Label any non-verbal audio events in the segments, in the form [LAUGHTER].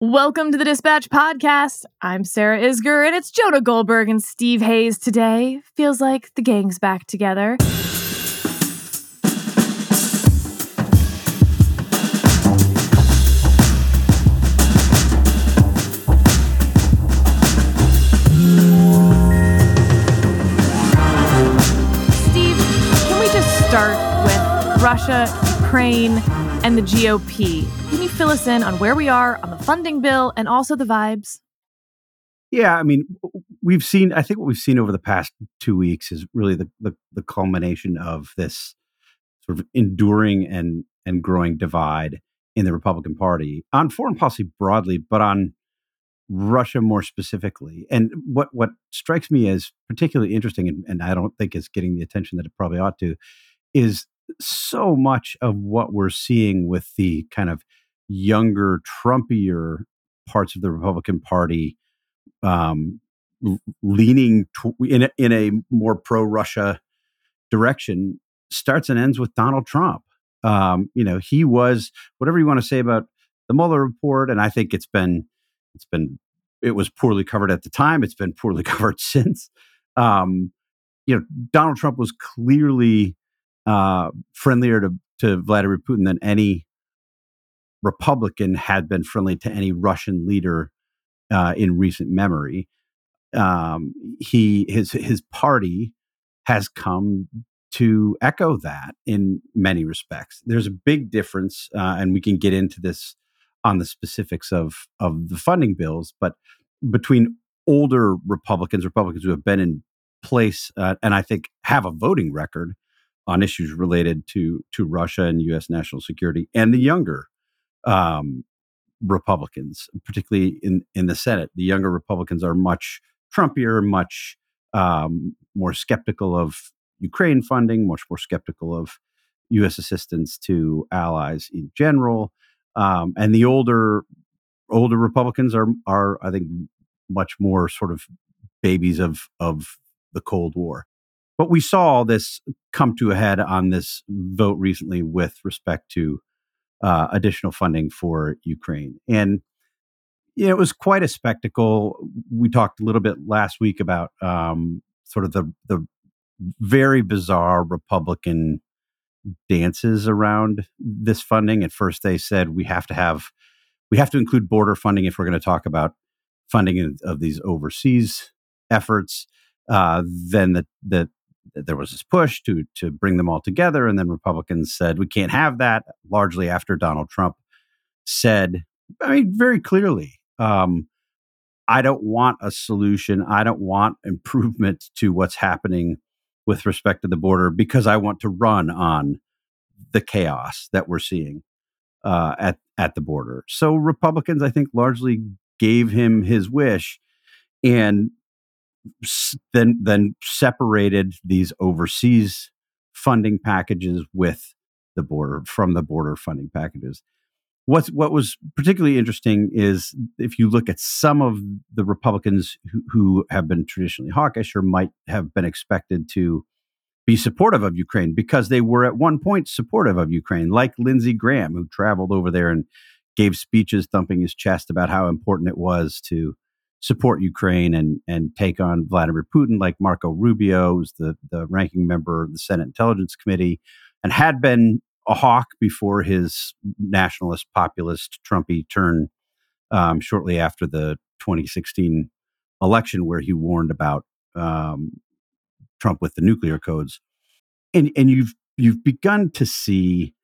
Welcome to the Dispatch Podcast. I'm Sarah Isgur, and it's Jonah Goldberg and Steve Hayes today. Feels like the gang's back together. Steve, can we just start with Russia, Ukraine, and the GOP? Can you fill us in on where we are on the funding bill and also the vibes? Yeah, I mean, we've seen. I think what we've seen over the past two weeks is really the the, the culmination of this sort of enduring and and growing divide in the Republican Party on foreign policy broadly, but on Russia more specifically. And what what strikes me as particularly interesting, and, and I don't think is getting the attention that it probably ought to, is so much of what we're seeing with the kind of younger, Trumpier parts of the Republican Party um, leaning in a, in a more pro Russia direction starts and ends with Donald Trump. Um, you know, he was whatever you want to say about the Mueller report, and I think it's been it's been it was poorly covered at the time. It's been poorly [LAUGHS] covered since. Um, you know, Donald Trump was clearly uh, friendlier to, to Vladimir Putin than any Republican had been friendly to any Russian leader uh, in recent memory. Um, he his his party has come to echo that in many respects. There's a big difference, uh, and we can get into this on the specifics of of the funding bills, but between older Republicans, Republicans who have been in place, uh, and I think have a voting record on issues related to to Russia and U.S. national security, and the younger um, Republicans, particularly in in the Senate. The younger Republicans are much Trumpier, much um, more skeptical of Ukraine funding, much more skeptical of U.S. assistance to allies in general, um, and the older older Republicans are are I think much more sort of babies of of the Cold War. But we saw this come to a head on this vote recently with respect to uh, additional funding for Ukraine. And it was quite a spectacle. We talked a little bit last week about um, sort of the the very bizarre Republican dances around this funding. At first, they said we have to have we have to include border funding if we're going to talk about funding of these overseas efforts. Uh, then the, the there was this push to to bring them all together, and then Republicans said we can't have that. Largely after Donald Trump said, I mean, very clearly, um, I don't want a solution. I don't want [LAUGHS] improvement to what's happening with respect to the border because I want to run on the chaos that we're seeing uh, at at the border. So Republicans, I think, largely gave him his wish, and then then separated these overseas funding packages with the border from the border funding packages. What's what was particularly interesting is if you look at some of the Republicans who, who have been traditionally hawkish or might have been expected to be supportive of Ukraine because they were at one point supportive of Ukraine, like Lindsey Graham, who traveled over there and gave speeches thumping his chest about how important it was to support Ukraine and and take on Vladimir Putin, like Marco Rubio, who's the the ranking member of the Senate Intelligence Committee, and had been a hawk before his nationalist populist Trumpy turn um, shortly after the 2016 election, where he warned about um, Trump with the nuclear codes, and and you've you've begun to see.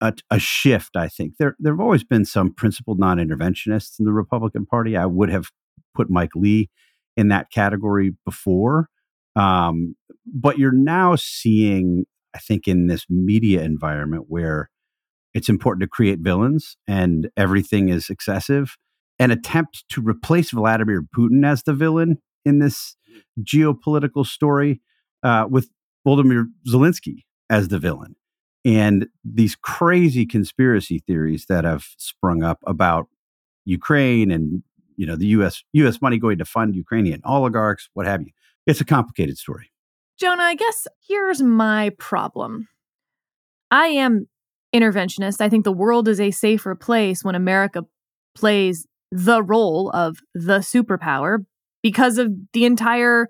A, a, shift, I think. There, there have always been some principled non-interventionists in the Republican Party. I would have put Mike Lee in that category before. Um, but you're now seeing, I think, in this media environment where it's important to create villains and everything is excessive, an attempt to replace Vladimir Putin as the villain in this geopolitical story uh, with Volodymyr Zelensky as the villain. And these crazy conspiracy theories that have sprung up about Ukraine and you know the U.S. U.S. money going to fund Ukrainian oligarchs, what have you. It's a complicated story. Jonah, I guess here's my problem. I am interventionist. I think the world is a safer place when America plays the role of the superpower because of the entire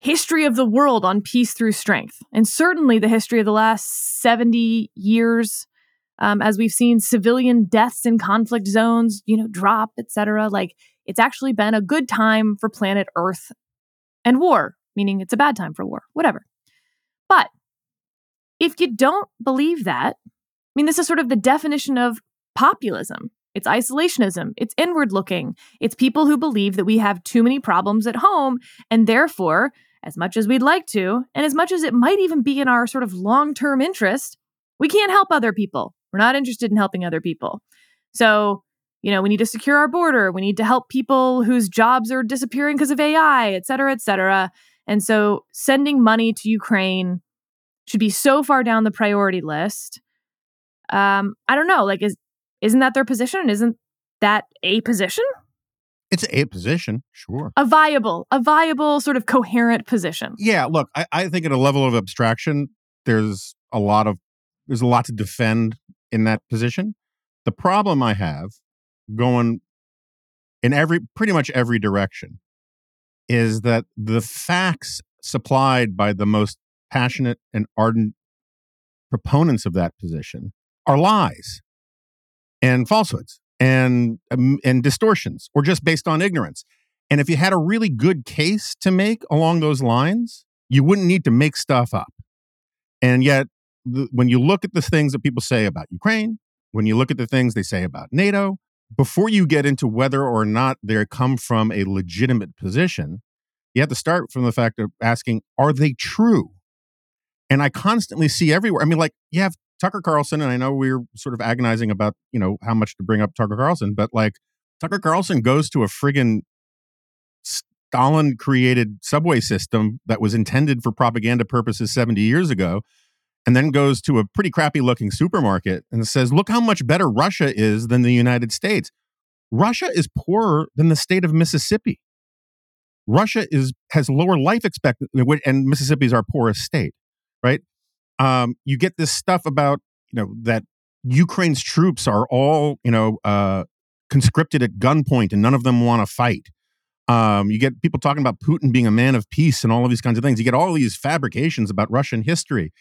history of the world on peace through strength. And certainly the history of the last 70 years, um, as we've seen civilian deaths in conflict zones, you know, drop, etc. Like it's actually been a good time for planet Earth and war, meaning it's a bad time for war, whatever. But if you don't believe that, I mean, this is sort of the definition of populism. It's isolationism. It's inward looking. It's people who believe that we have too many problems at home, and therefore, as much as we'd like to, and as much as it might even be in our sort of long term interest, we can't help other people. We're not interested in helping other people. So, you know, we need to secure our border. We need to help people whose jobs are disappearing because of AI, et cetera, et cetera. And so sending money to Ukraine should be so far down the priority list. Um, I don't know. Like, is isn't that their position? Isn't that a position? It's a position, sure. A viable, a viable sort of coherent position. Yeah, look, I, I think at a level of abstraction, there's a lot of there's a lot to defend in that position. The problem I have going in every pretty much every direction is that the facts supplied by the most passionate and ardent proponents of that position are lies and falsehoods and um, and distortions or just based on ignorance. And if you had a really good case to make along those lines, you wouldn't need to make stuff up. And yet the, when you look at the things that people say about Ukraine, when you look at the things they say about NATO, before you get into whether or not they come from a legitimate position, you have to start from the fact of asking, are they true? And I constantly see everywhere. I mean, like you have Tucker Carlson, and I know we are sort of agonizing about, you know, how much to bring up Tucker Carlson, but like Tucker Carlson goes to a friggin' Stalin created subway system that was intended for propaganda purposes 70 years ago, and then goes to a pretty crappy looking supermarket and says, Look how much better Russia is than the United States. Russia is poorer than the state of Mississippi. Russia is has lower life expectancy, and Mississippi is our poorest state, right? Um, you get this stuff about you know that Ukraine's troops are all you know uh, conscripted at gunpoint, and none of them want to fight. Um, you get people talking about Putin being a man of peace and all of these kinds of things. You get all these fabrications about Russian history.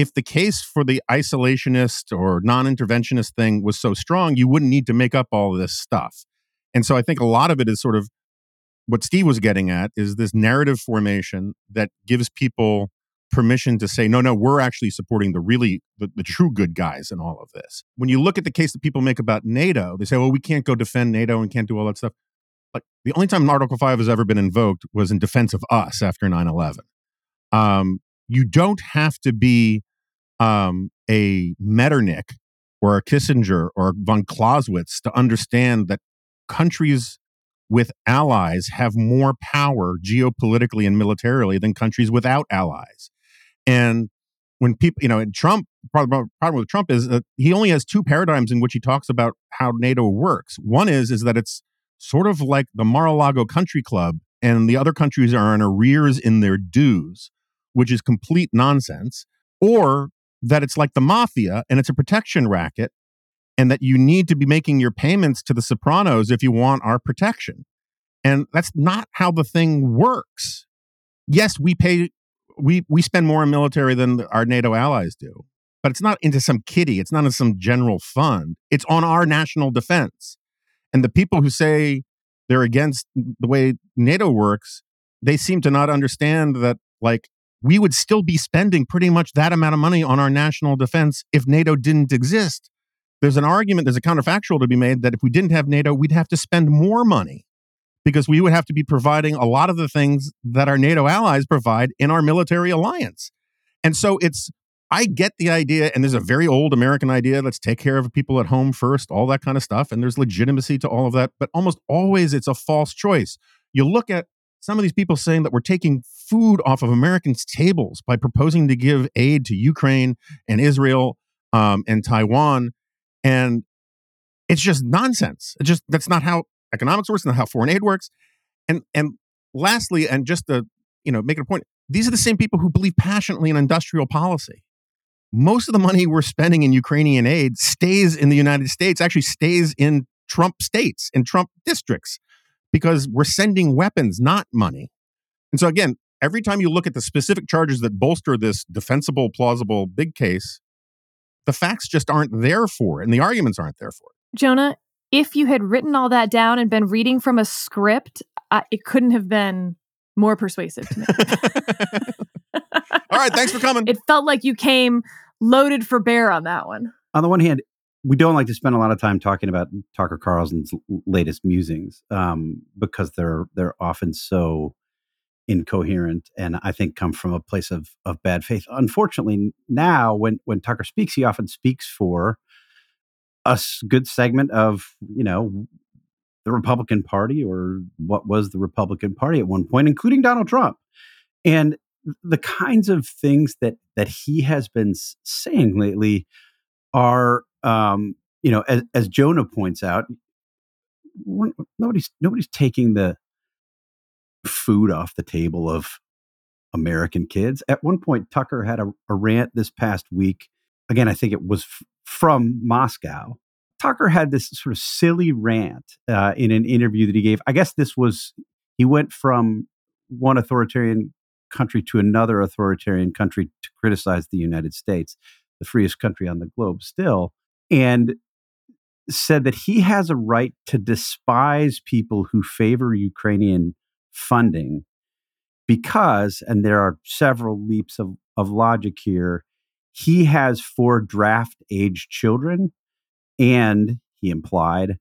If the case for the isolationist or non-interventionist thing was so strong, you wouldn't need to make up all this stuff. And so I think a lot of it is sort of what Steve was getting at is this narrative formation that gives people permission to say, no, no, we're actually supporting the really, the, the, true good guys in all of this. When you look at the case that people make about NATO, they say, well, we can't go defend NATO and can't do all that stuff. Like the only time Article 5 has ever been invoked was in defense of us after 9 11. Um, you don't have to be um, a Metternich or a Kissinger or von Clausewitz to understand that countries with allies have more power geopolitically and militarily than countries without allies. And when people, you know, and Trump, problem, problem with Trump is that he only has two paradigms in which he talks about how NATO works. One is is that it's sort of like the Mar-a-Lago Country Club, and the other countries are in arrears in their dues, which is complete nonsense. Or that it's like the mafia and it's a protection racket, and that you need to be making your payments to the Sopranos if you want our protection. And that's not how the thing works. Yes, we pay we we spend more in military than our NATO allies do, but it's not into some kitty. It's not in some general fund. It's on our national defense. And the people who say they're against the way NATO works, they seem to not understand that like we would still be spending pretty much that amount of money on our national defense if NATO didn't exist there's an argument, there's a counterfactual to be made that if we didn't have NATO, we'd have to spend more money because we would have to be providing a lot of the things that our NATO allies provide in our military alliance. And so it's, I get the idea, and there's a very old American idea let's take care of people at home first, all that kind of stuff. And there's legitimacy to all of that. But almost always it's a false choice. You look at some of these people saying that we're taking food off of Americans' tables by proposing to give aid to Ukraine and Israel um, and Taiwan and it's just nonsense. It just that's not how economics works, not how foreign aid works. And and lastly, and just to you know make it a point, these are the same people who believe passionately in industrial policy. Most of the money we're spending in Ukrainian aid stays in the United States, actually stays in Trump states and Trump districts because we're sending weapons, not money. And so again, every time you look at the specific charges that bolster this defensible, plausible big case, the facts just aren't there for it and the arguments aren't there for it. Jonah, if you had written all that down and been reading from a script, uh, it couldn't have been more persuasive to me. [LAUGHS] [LAUGHS] all right, thanks for coming. It felt like you came loaded for bear on that one. On the one hand, we don't like to spend a lot of time talking about Tucker Carlson's latest musings um, because they're they're often so incoherent and I think come from a place of of bad faith. Unfortunately, now when when Tucker speaks, he often speaks for a good segment of you know the Republican Party or what was the Republican Party at one point, including Donald Trump, and the kinds of things that that he has been saying lately are um, you know as, as Jonah points out, nobody's nobody's taking the food off the table of American kids. At one point, Tucker had a, a rant this past week. Again, I think it was f- from Moscow. Tucker had this sort of silly rant uh, in an interview that he gave. I guess this was, he went from one authoritarian country to another authoritarian country to criticize the United States, the freest country on the globe still, and said that he has a right to despise people who favor Ukrainian funding because, and there are several leaps of, of logic here, he has four draft age children, and he implied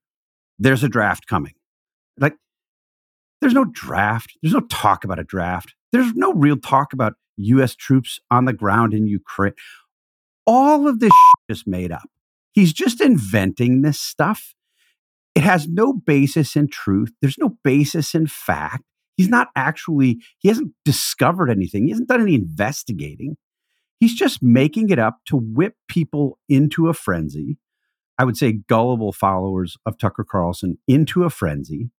there's a draft coming. Like, there's no draft. There's no talk about a draft. There's no real talk about U.S. troops on the ground in Ukraine. All of this is made up. He's just inventing this stuff. It has no basis in truth. There's no basis in fact. He's not actually, he hasn't discovered anything. He hasn't done any investigating. He's just making it up to whip people into a frenzy. I would say gullible followers of Tucker Carlson into a frenzy,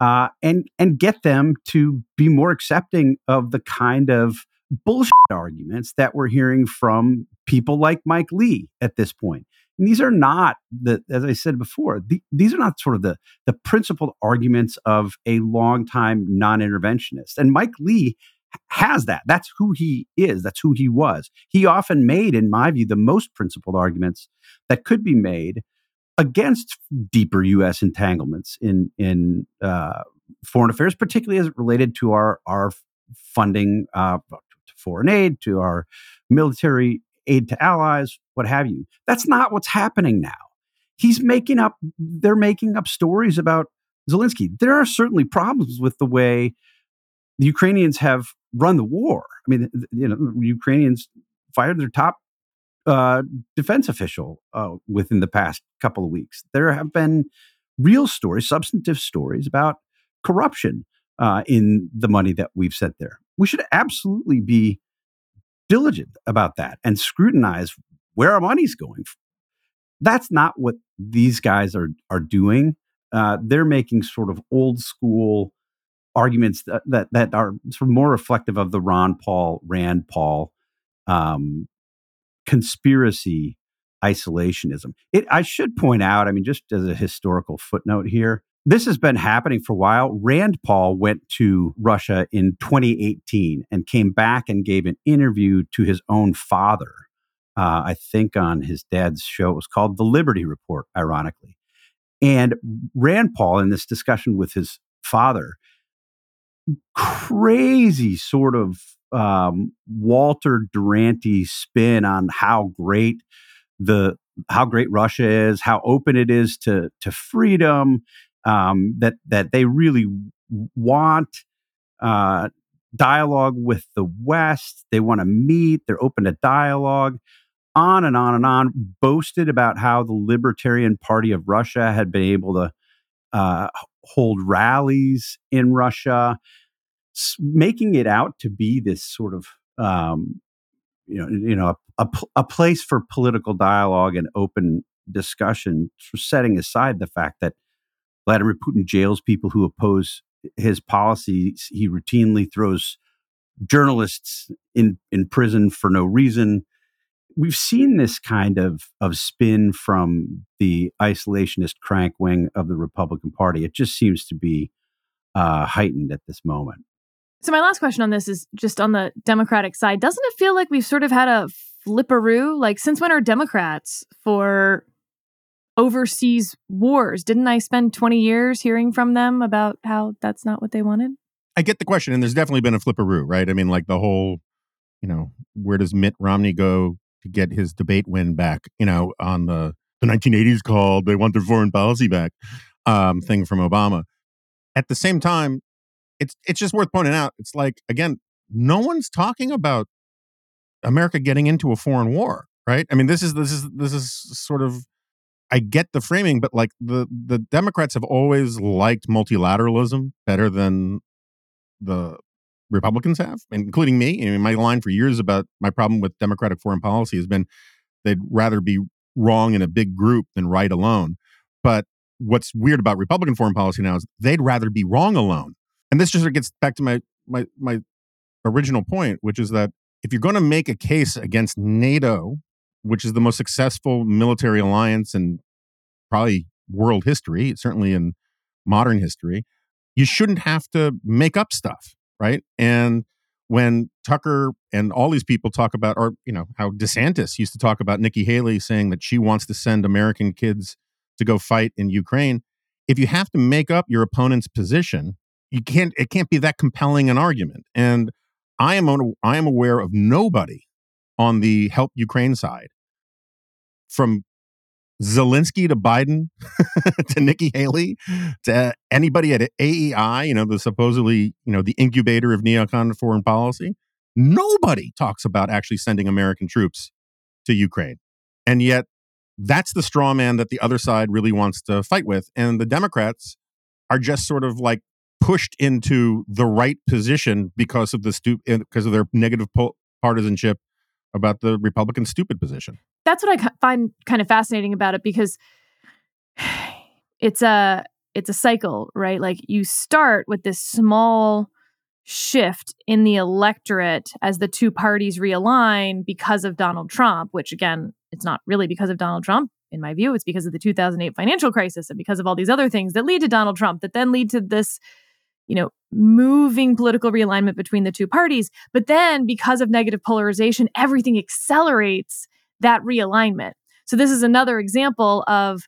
uh, and and get them to be more accepting of the kind of bullshit arguments that we're hearing from people like Mike Lee at this point. And these are not the, as I said before, the, these are not sort of the the principled arguments of a longtime non-interventionist. And Mike Lee has that. That's who he is. That's who he was. He often made, in my view, the most principled arguments that could be made against deeper U.S. entanglements in in uh, foreign affairs, particularly as it related to our our funding uh, to foreign aid, to our military aid to allies, what have you. That's not what's happening now. He's making up, they're making up stories about Zelensky. There are certainly problems with the way the Ukrainians have run the war. I mean, you know, Ukrainians fired their top uh, defense official uh, within the past couple of weeks. There have been real stories, substantive stories about corruption uh, in the money that we've sent there. We should absolutely be diligent about that and scrutinize where our money's going. That's not what these guys are are doing. Uh, they're making sort of old school arguments that, that, that are sort of more reflective of the Ron Paul Rand Paul um, conspiracy isolationism. It, I should point out, I mean, just as a historical footnote here, this has been happening for a while. Rand Paul went to Russia in 2018 and came back and gave an interview to his own father. Uh, I think on his dad's show. It was called The Liberty Report, ironically. And Rand Paul, in this discussion with his father, crazy sort of um, Walter Duranty spin on how great the how great Russia is, how open it is to to freedom, um, that that they really want uh, dialogue with the West. They want to meet. They're open to dialogue. On and on and on. Boasted about how the Libertarian Party of Russia had been able to uh, hold rallies in Russia, making it out to be this sort of um, you know you know a, a, a place for political dialogue and open discussion, setting aside the fact that Vladimir Putin jails people who oppose his policies. He routinely throws journalists in, in prison for no reason. We've seen this kind of of spin from the isolationist crank wing of the Republican Party. It just seems to be uh, heightened at this moment. So my last question on this is just on the Democratic side. Doesn't it feel like we've sort of had a flipperoo? Like since when are Democrats for overseas wars? Didn't I spend 20 years hearing from them about how that's not what they wanted? I get the question, and there's definitely been a flipperoo, right? I mean, like the whole, you know, where does Mitt Romney go to get his debate win back? You know, on the the 1980s called they want their foreign policy back um, thing from Obama. At the same time, it's it's just worth pointing out. It's like again, no one's talking about America getting into a foreign war, right? I mean, this is this is this is sort of I get the framing, but like the the Democrats have always liked multilateralism better than the Republicans have, including me. I mean, my line for years about my problem with Democratic foreign policy has been they'd rather be wrong in a big group than right alone. But what's weird about Republican foreign policy now is they'd rather be wrong alone. And this just gets back to my my my original point, which is that if you're going to make a case against NATO, which is the most successful military alliance in probably world history, certainly in modern history, you shouldn't have to make up stuff, right? And when Tucker and all these people talk about, or you know, how DeSantis used to talk about Nikki Haley saying that she wants to send American kids to go fight in Ukraine, if you have to make up your opponent's position, you can't. It can't be that compelling an argument. And I am I am aware of nobody on the help Ukraine side, from Zelensky to Biden [LAUGHS] to Nikki Haley to anybody at AEI, you know, the supposedly, you know, the incubator of neocon foreign policy. Nobody talks about actually sending American troops to Ukraine. And yet that's the straw man that the other side really wants to fight with. And the Democrats are just sort of like pushed into the right position because of the stu- eh, because of their negative po- partisanship about the Republican stupid position. That's what I find kind of fascinating about it because it's a it's a cycle, right? Like you start with this small shift in the electorate as the two parties realign because of Donald Trump, which again, it's not really because of Donald Trump. In my view, it's because of the 2008 financial crisis and because of all these other things that lead to Donald Trump that then lead to this you know, moving political realignment between the two parties. But then because of negative polarization, everything accelerates that realignment. So this is another example of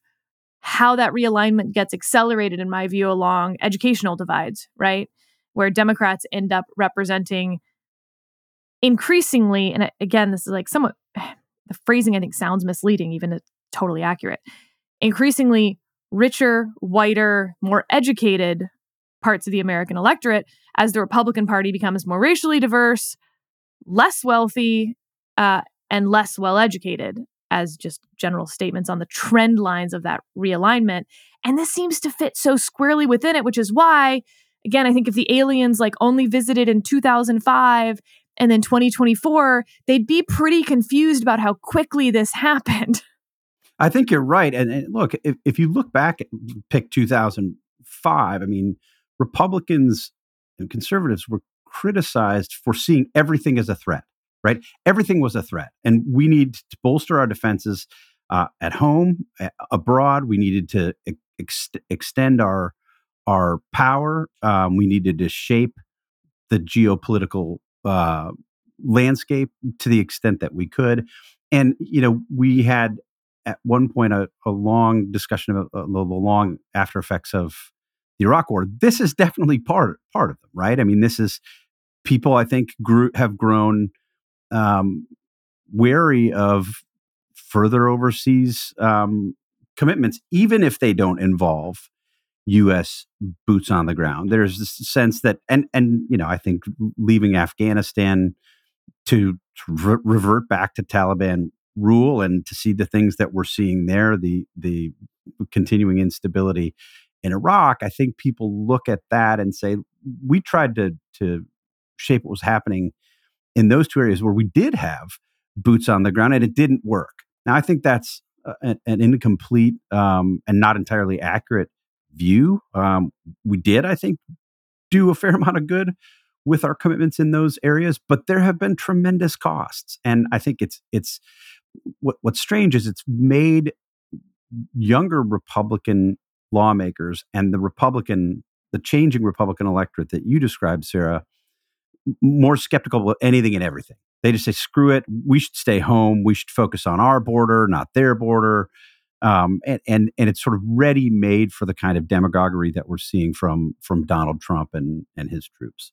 how that realignment gets accelerated, in my view, along educational divides, right? Where Democrats end up representing increasingly, and uh, again, this is like somewhat, [SIGHS] the phrasing I think sounds misleading, even if totally accurate, increasingly richer, whiter, more educated parts of the American electorate as the Republican Party becomes more racially diverse, less wealthy, uh, and less well educated, as just general statements on the trend lines of that realignment. And this seems to fit so squarely within it, which is why, again, I think if the aliens like only visited in 2005 and then 2024, they'd be pretty confused about how quickly this [LAUGHS] happened. I think you're right. And, and look, if, if you look back pick 2005, I mean, Republicans and conservatives were criticized for seeing everything as a threat, right? Everything was a threat. And we need to bolster our defenses uh, at home, abroad. We needed to ex- extend our, our power. Um, we needed to shape the geopolitical uh, landscape to the extent that we could. And, you know, we had at one point a, a long discussion of uh, the long after effects of the Iraq War. This is definitely part part of them, right? I mean, this is people I think grew have grown um, wary of further overseas um, commitments, even if they don't involve U.S. boots on the ground. There's this sense that, and and you know, I think leaving Afghanistan to, re- revert back to Taliban rule and to see the things that we're seeing there, the the continuing instability in Iraq, I think people look at that and say, we tried to, to shape what was happening in those two areas where we did have boots on the ground and it didn't work. Now, I think that's an, an incomplete um, and not entirely accurate view. Um, we did, I think, do a fair [LAUGHS] amount of good with our commitments in those areas, but there have been tremendous costs. And I think it's it's what, what's strange is it's made younger Republican lawmakers and the Republican, the changing Republican electorate that you described, Sarah, more skeptical of anything and everything. They just say, screw it. We should stay home. We should focus on our border, not their border. Um, and, and and it's sort of ready made for the kind of demagoguery that we're seeing from from Donald Trump and and his troops.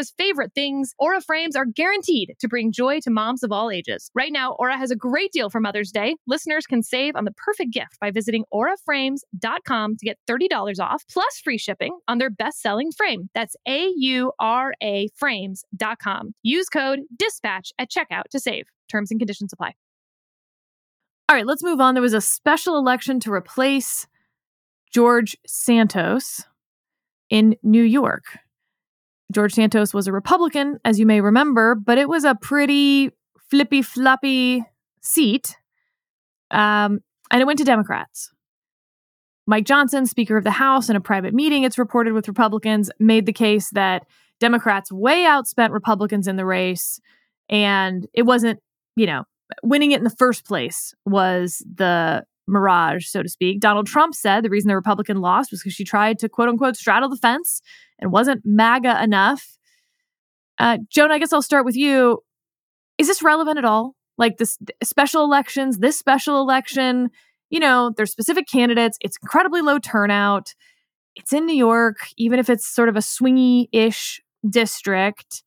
favorite things, Aura frames are guaranteed to bring joy to moms of all ages. Right now, Aura has a great deal for Mother's Day. Listeners can save on the perfect gift by visiting auraframes.com to get $30 off plus free shipping on their best-selling frame. That's A U R A frames.com. Use code DISPATCH at checkout to save. Terms and conditions apply. All right, let's move on. There was a special election to replace George Santos in New York. George Santos was a Republican, as you may remember, but it was a pretty flippy floppy seat. Um, and it went to Democrats. Mike Johnson, Speaker of the House, in a private meeting, it's reported with Republicans, made the case that Democrats way outspent Republicans in the race. And it wasn't, you know, winning it in the first place was the mirage, so to speak. Donald Trump said the reason the Republican lost was because she tried to quote unquote straddle the fence and wasn't MAGA enough. Uh, Joan, I guess I'll start with you. Is this relevant at all? Like this special elections, this special election, you know, there's specific candidates. It's incredibly low turnout. It's in New York, even if it's sort of a swingy ish district.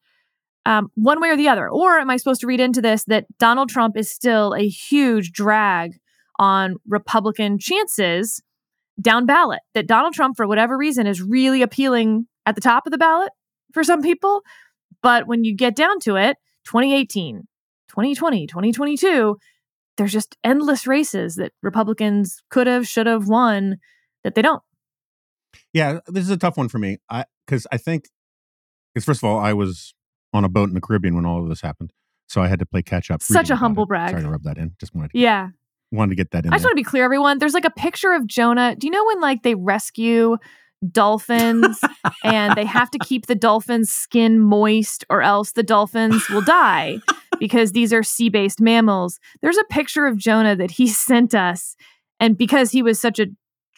Um, one way or the other. Or am I supposed to read into this that Donald Trump is still a huge drag on Republican chances down ballot. That Donald Trump, for whatever reason, is really appealing at the top of the ballot for some people. But when you get down to it, 2018, 2020, 2022, there's just endless races that Republicans could have, should have won that they don't. Yeah, this is a tough one for me. I because I think because first of all, I was on a boat in the Caribbean when all of this happened, so I had to play catch up. Such a humble it. brag. Sorry to rub that in. Just wanted to yeah wanted to get that in. I just there. want to be clear, everyone. There's like a picture of Jonah. Do you know when like they rescue dolphins [LAUGHS] and they have to keep the dolphin's skin moist or else the dolphins will die [LAUGHS] because these are sea based mammals? There's a picture of Jonah that he [LAUGHS] sent us. And because he was such a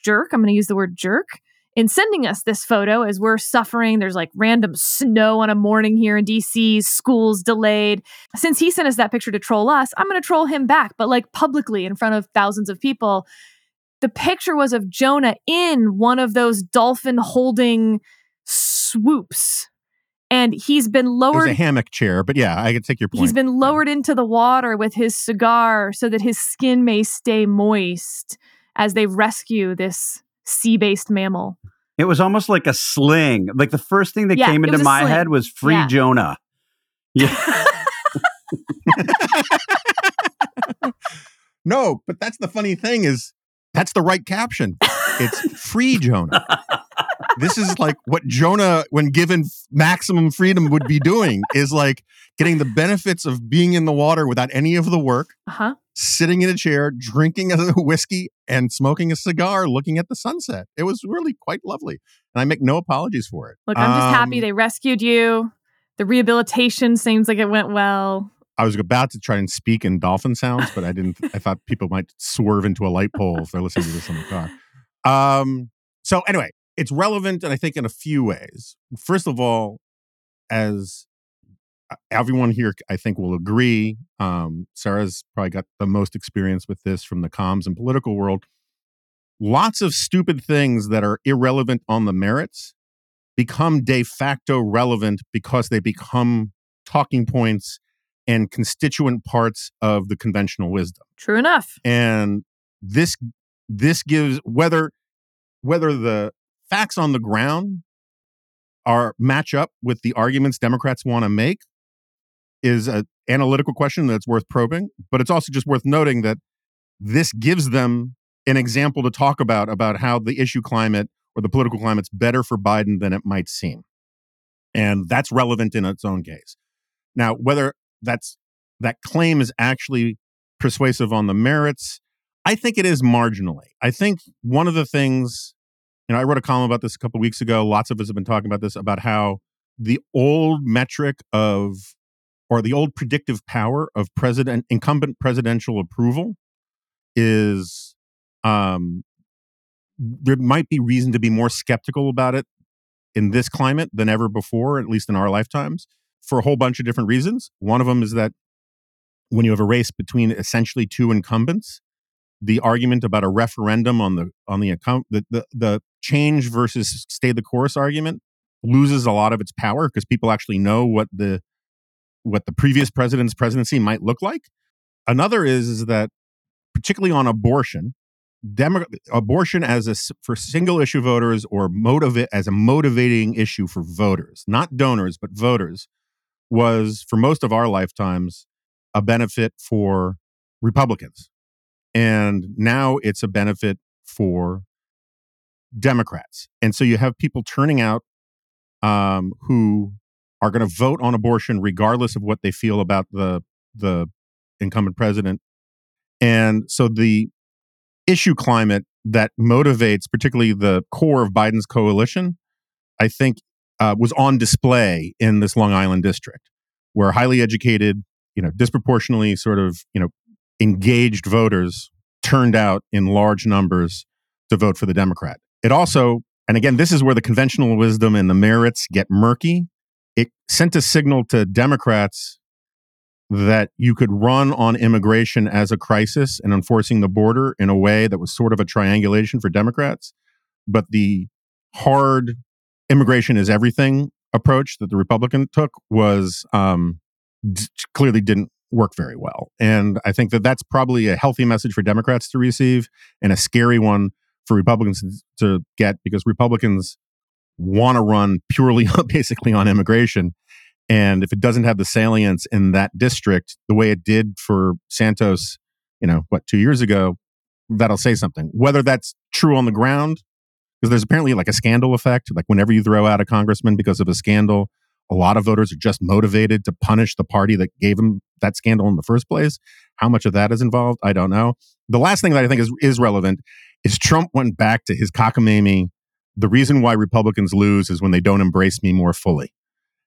jerk, I'm going to use the word jerk in sending us this photo as we're suffering. There's like random snow on a morning here in DC, schools delayed. Since he sent us that picture to troll us, I'm going to troll him back, but like publicly in front of thousands of people. The picture was of Jonah in one of those dolphin holding swoops. And he's been lowered a hammock chair, but yeah, I could take your point. He's been lowered into the water with his cigar so that his skin may stay moist as they rescue this sea based mammal. It was almost like a sling. Like the first thing that Yeah, came into my sling. head was free Yeah. Jonah. Yeah. [LAUGHS] No, but that's the funny thing is that's the right caption. It's free Jonah. this is like what Jonah, when given maximum freedom, would be doing is like getting the benefits of being in the water without any of the work, Uh huh. Sitting in a chair, drinking [LAUGHS] a whiskey and smoking a cigar, looking at the sunset. It was really quite lovely. And I make no apologies for it. Look, I'm just happy Um, they rescued you. The rehabilitation seems like it went well. I was about to try and speak in dolphin sounds, but I didn't. [LAUGHS] I thought people might swerve into a light pole if they're listening to this in the car. Um, so anyway, it's relevant, and I think in a few ways. First of all, as everyone here, I think, will agree. Um, Sarah's probably got the most experience with this from the comms and political world. Lots of stupid things that are irrelevant on the merits become de facto relevant because they become talking points and constituent parts of the conventional wisdom. True enough. And this this gives whether whether the facts on the ground are match up with the arguments Democrats want to make is an analytical question that's worth probing, but it's also just worth noting that this gives them an example to talk about about how the issue climate or the political climate's better for Biden than it might seem. And that's relevant in its own case. Now, whether that's that claim is actually persuasive on the merits, I think it is marginally. I think one of the things, you know, I wrote a column about this a couple weeks ago. Lots of us have been talking about this about how the old metric of or the old predictive power of president incumbent presidential approval is um, there might be reason to be more skeptical about it in this climate than ever before, at least in our lifetimes, for a whole bunch of different reasons. One of them is that when you have a race between essentially two incumbents, the argument about a referendum on the on the the, the, the change versus stay the course argument loses a lot of its power because people actually know what the what the previous president's presidency might look like. Another is, is that particularly on abortion, Demo- abortion as a for single issue voters or motivate as a motivating issue for voters, not donors but voters, was for most of our lifetimes a benefit for Republicans, and now it's a benefit for Democrats. And so you have people turning out um, who are going to vote on abortion regardless of what they feel about the the incumbent president. And so the issue climate that motivates particularly the core of Biden's coalition, I think, uh, was on display in this Long Island district, where highly educated, you know, disproportionately sort of, you know, engaged voters turned out in large numbers to vote for the Democrat. It also, and again, this is where the conventional wisdom and the merits get murky. It sent a signal to Democrats that you could run on immigration as a crisis and enforcing the border in a way that was sort of a triangulation for Democrats. But the hard immigration is everything approach that the Republican took was um, d- clearly didn't work very well. And I think that that's probably a healthy message for Democrats to receive and a scary one for Republicans to get because Republicans want to run purely [LAUGHS] basically on immigration and if it doesn't have the salience in that district the way it did for Santos, you know, what, two years ago, that'll say something. Whether that's true on the ground, because there's apparently like a scandal effect. Like whenever you throw out a congressman because of a scandal, a lot of voters are just motivated to punish the party that gave them that scandal in the first place. How much of that is involved, I don't know. The last thing that I think is, is relevant is Trump went back to his cockamamie. The reason why Republicans lose is when they don't embrace me more fully.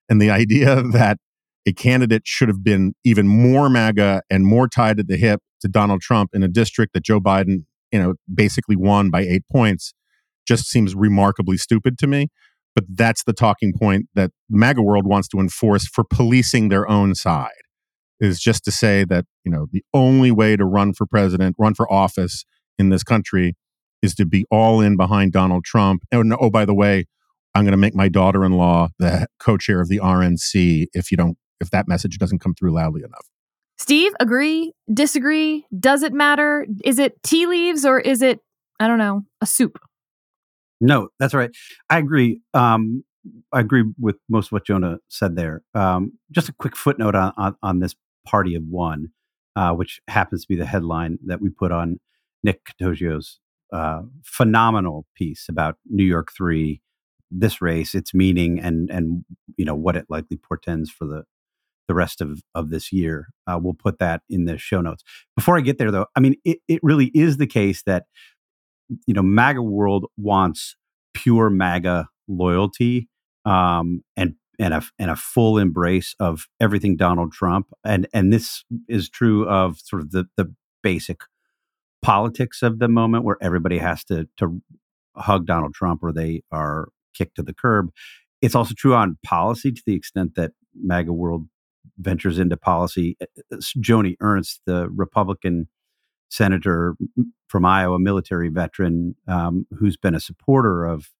And the idea [LAUGHS] that a candidate should have been even more MAGA and more tied at the hip to Donald Trump in a district that Joe Biden, you know, basically won by eight points just seems remarkably stupid to me. But that's the talking point that the MAGA world wants to enforce for policing their own side is just to say that, you know, the only way to run for president, run for office in this country is to be all in behind Donald Trump. And oh, by the way, I'm going to make my daughter-in-law the co-chair of the RNC if you don't if that message doesn't come through loudly enough. Steve, agree, disagree? Does it matter? Is it tea leaves or is it I don't know, a soup? No, that's right. I agree. Um, I agree with most of what Jonah said there. Um, just a quick footnote on, on, on this party of one, uh, which happens to be the headline that we put on Nick Catoggio's uh, phenomenal piece about New York Three this race, its meaning, and and you know what it likely portends for the the rest of of this year. Uh, we'll put that in the show notes. Before I get there, though, I mean, it, it really is the case that you know MAGA world wants pure MAGA loyalty um, and and a and a full embrace of everything Donald Trump, and and this is true of sort of the the basic politics of the moment where everybody has to to hug Donald Trump or they are kicked to the curb. It's also true on policy to the extent that MAGA world ventures into policy. Uh, uh, Joni Ernst, the Republican senator from Iowa, military veteran, um, who's been a supporter of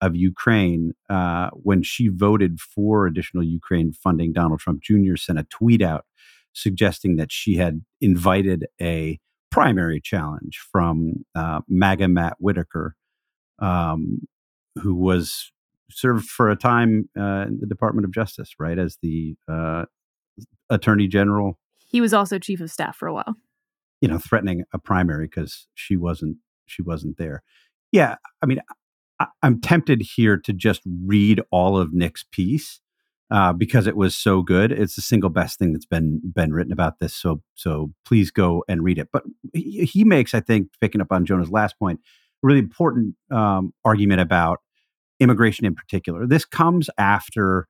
of Ukraine, uh, when she voted for additional Ukraine funding, Donald Trump Jr. sent a tweet out suggesting that she had invited a primary challenge from uh, MAGA Matt Whitaker, um, who was served for a time uh, in the Department of Justice, right, as the uh, Attorney General. He was also chief of staff for a while. You know, threatening a primary because she wasn't she wasn't there. Yeah, I mean, I, am tempted here to just read all of Nick's piece uh, because it was so good. It's the single best thing that's been been written about this. So so please go and read it. But he, he makes, I think, picking up on Jonah's last point, a really important um, argument about immigration in particular. This comes after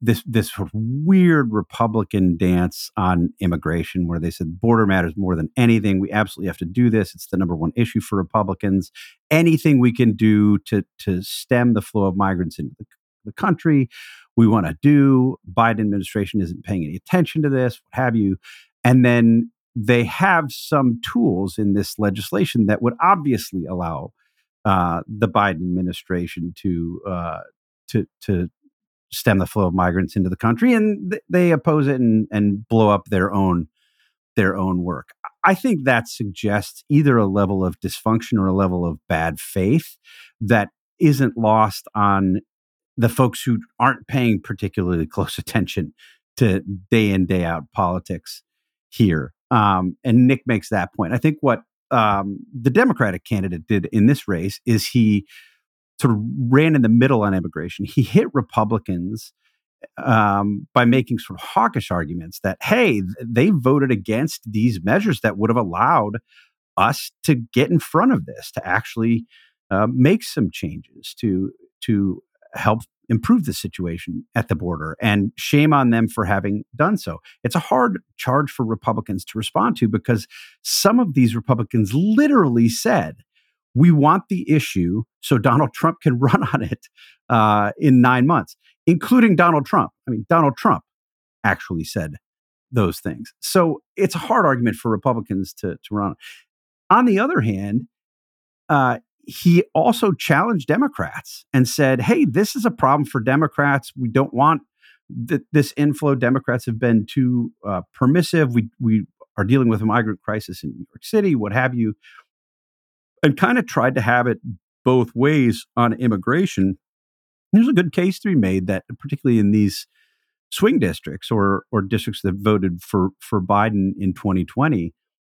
this this weird Republican dance on immigration, where they said border matters more than anything. We absolutely have to do this. It's the number one issue for Republicans. Anything we can do to to stem the flow of migrants into the, the country, we want to do. Biden administration isn't paying any attention to this, what have you. And then they have some tools in this legislation that would obviously allow uh, the Biden administration to uh, to to stem the flow of migrants into the country, and th- they oppose it and, and blow up their own their own work. I think that suggests either a level of dysfunction or a level of bad faith that isn't lost on the folks who aren't paying particularly close [LAUGHS] attention to day in day out politics here. Um, and Nick makes that point. I think what um, the Democratic candidate did in this race is he sort of ran in the middle on immigration. He hit Republicans um, by making sort of hawkish arguments that, hey, they voted against these measures that would have allowed us to get in front of this, to actually uh, make some changes to to help improve the situation at the border. And shame on them for having done so. It's a hard charge for Republicans to respond to because some of these Republicans literally said, we want the issue so Donald Trump can [LAUGHS] run on it uh, in nine months, including Donald Trump. I mean, Donald Trump actually said those things. So it's a hard argument for Republicans to, to run. On the other hand, uh, he also challenged Democrats and said, hey, this is a problem for Democrats. We don't want th- this inflow. Democrats have been too uh, permissive. We, we are dealing with a migrant crisis in New York City, what have you and kind of tried to have it both ways on immigration. There's a good case to be made that, particularly in these swing districts or or districts that voted for for Biden in 2020,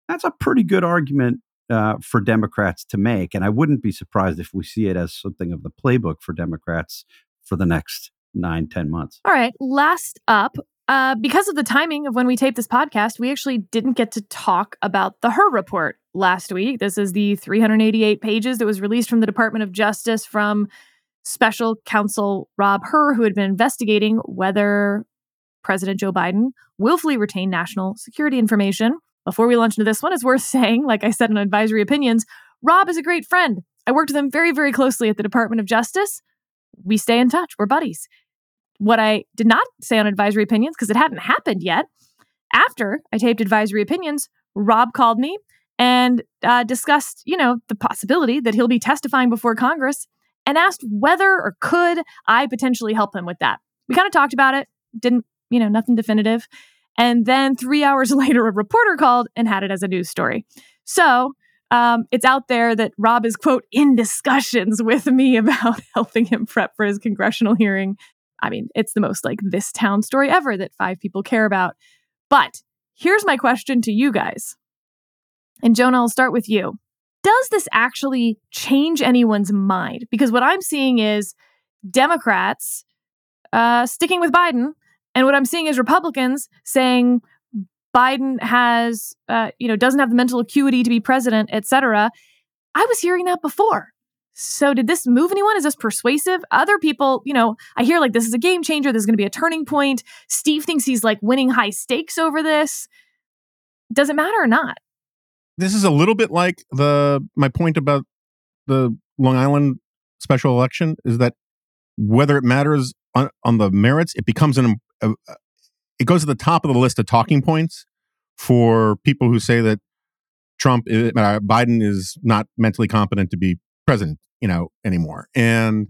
that's a pretty good argument uh, for Democrats to make. And I wouldn't be surprised if we see it as something of the playbook for Democrats for the next nine, ten months. All right. Last up, uh, because of the timing of when we taped this podcast, we actually didn't get to talk about the Hur report last week. This is the 388 pages that was released from the Department of Justice from special counsel Rob Hur, who had been investigating whether President Joe Biden willfully retained national security information. Before we launch into this one, it's worth [LAUGHS] saying, like I said in advisory opinions, Rob is a great friend. I worked with him very, very closely at the Department of Justice. We stay in touch. We're buddies. What I did not say on advisory opinions, because it hadn't happened yet, after I taped advisory opinions, Rob called me and uh, discussed, you know, the possibility that he'll be testifying before Congress and asked whether or could I potentially help him with that. We kind of talked about it, didn't, you know, nothing definitive. And then three hours [LAUGHS] later, a reporter called and had it as a news story. So um, it's out there that Rob is, quote, in discussions with me [LAUGHS] about helping him prep for his congressional hearing. I mean, it's the most like this town story ever that five people care about. But here's my question to you guys. And Jonah, I'll start with you. Does this actually change anyone's mind? Because what I'm seeing is Democrats uh, sticking with Biden, and what I'm seeing is Republicans saying Biden has, uh, you know, doesn't have the mental acuity to be president, et cetera. I was hearing that before. So, did this move anyone? Is this persuasive? Other people, you know, I hear like this is a game changer. There's going to be a turning point. Steve thinks he's like winning high stakes over this. Does it matter or not? This is a little bit like the my point about the Long Island special election is that whether it matters on, on the merits, it becomes an a, it goes to the top of the list of talking points for people who say that Trump, uh, Biden is not mentally competent to be president, you know, anymore. And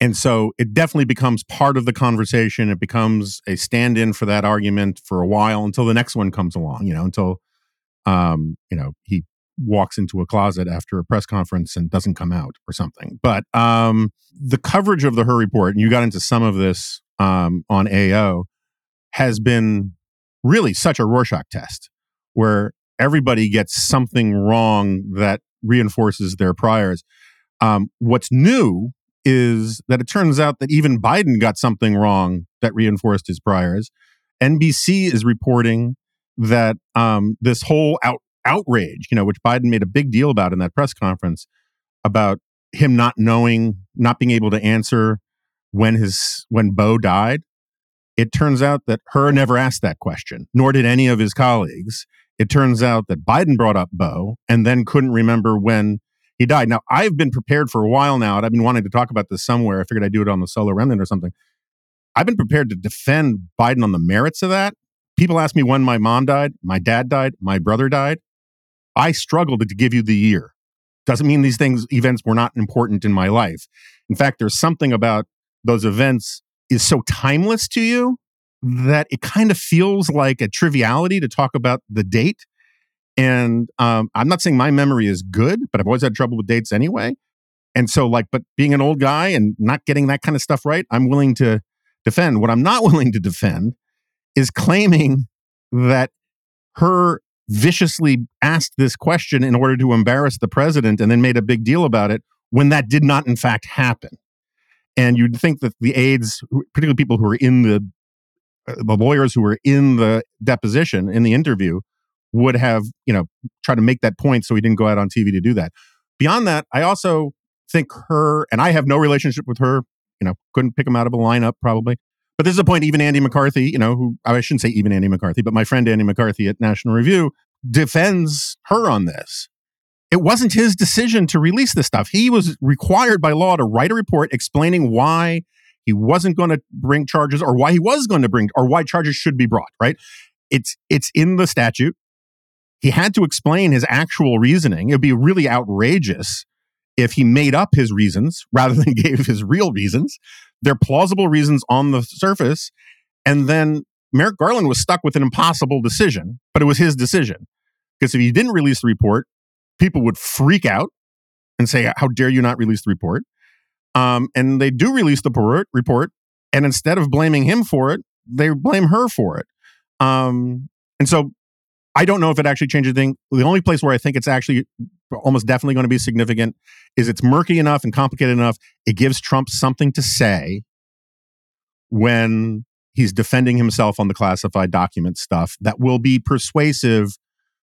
and so it definitely becomes part of the conversation. It becomes a stand-in for that argument for a while until the next one comes along, you know, until um, you know, he walks into a closet after a press conference and doesn't come out or something. But um, the coverage of the Hur report, and you got into some of this um, on AO, has been really such a Rorschach test where everybody gets something wrong that reinforces their priors. Um, what's new is that it turns out that even Biden got something wrong that reinforced his priors. NBC is reporting that um, this whole out, outrage, you know, which Biden made a big deal about in that press conference about him not knowing, not being able to answer when his when Beau died. It turns out that Hur never asked that question, nor did any of his colleagues. It turns out that Biden brought up Beau and then couldn't remember when he died. Now, I've been prepared for a while now, and I've been wanting to talk about this somewhere. I figured I'd do it on the solo remnant or something. I've been prepared to defend Biden on the merits of that. People ask me when my mom died, my dad died, my brother died. I struggled to give you the year. Doesn't mean these things, events were not important in my life. In fact, there's something about those events is so timeless to you that it kind of feels like a triviality to talk about the date. And um, I'm not saying my memory is good, but I've always had trouble with dates anyway. And so, like, but being an old guy and not getting that kind of stuff right, I'm willing to defend. What I'm not [LAUGHS] willing to defend is claiming that Hur viciously asked this question in order to embarrass the president and then made a big deal about it when that did not, in fact, happen. And you'd think that the aides, particularly people who are in the uh, the lawyers who were in the deposition in the interview would have you know tried to make that point so he didn't go out on tv to do that. Beyond that i also think Hur and i have no relationship with Hur you know couldn't pick him out of a lineup probably. But this is a point even andy mccarthy you know who i shouldn't say even andy mccarthy but my friend andy mccarthy at national review defends Hur on this it wasn't his decision to release this stuff he was required by law to write a report explaining why he wasn't going to bring charges or why he was going to bring or why charges should be brought, right? It's it's in the statute. He had to explain his actual reasoning. It would be really outrageous if he made up his reasons [LAUGHS] rather than gave his real reasons. They're plausible reasons on the surface. And then Merrick Garland was stuck with an impossible decision, but it was his decision. Because if he didn't release the report, people would freak out and say, How dare you not release the report? Um, and they do release the report, and instead of blaming him for it, they blame Hur for it. Um, and so I don't know if it actually changes anything. The only place where I think it's actually almost definitely going to be significant is it's murky enough and complicated enough. It gives Trump something to say when he's defending himself on the classified document stuff that will be persuasive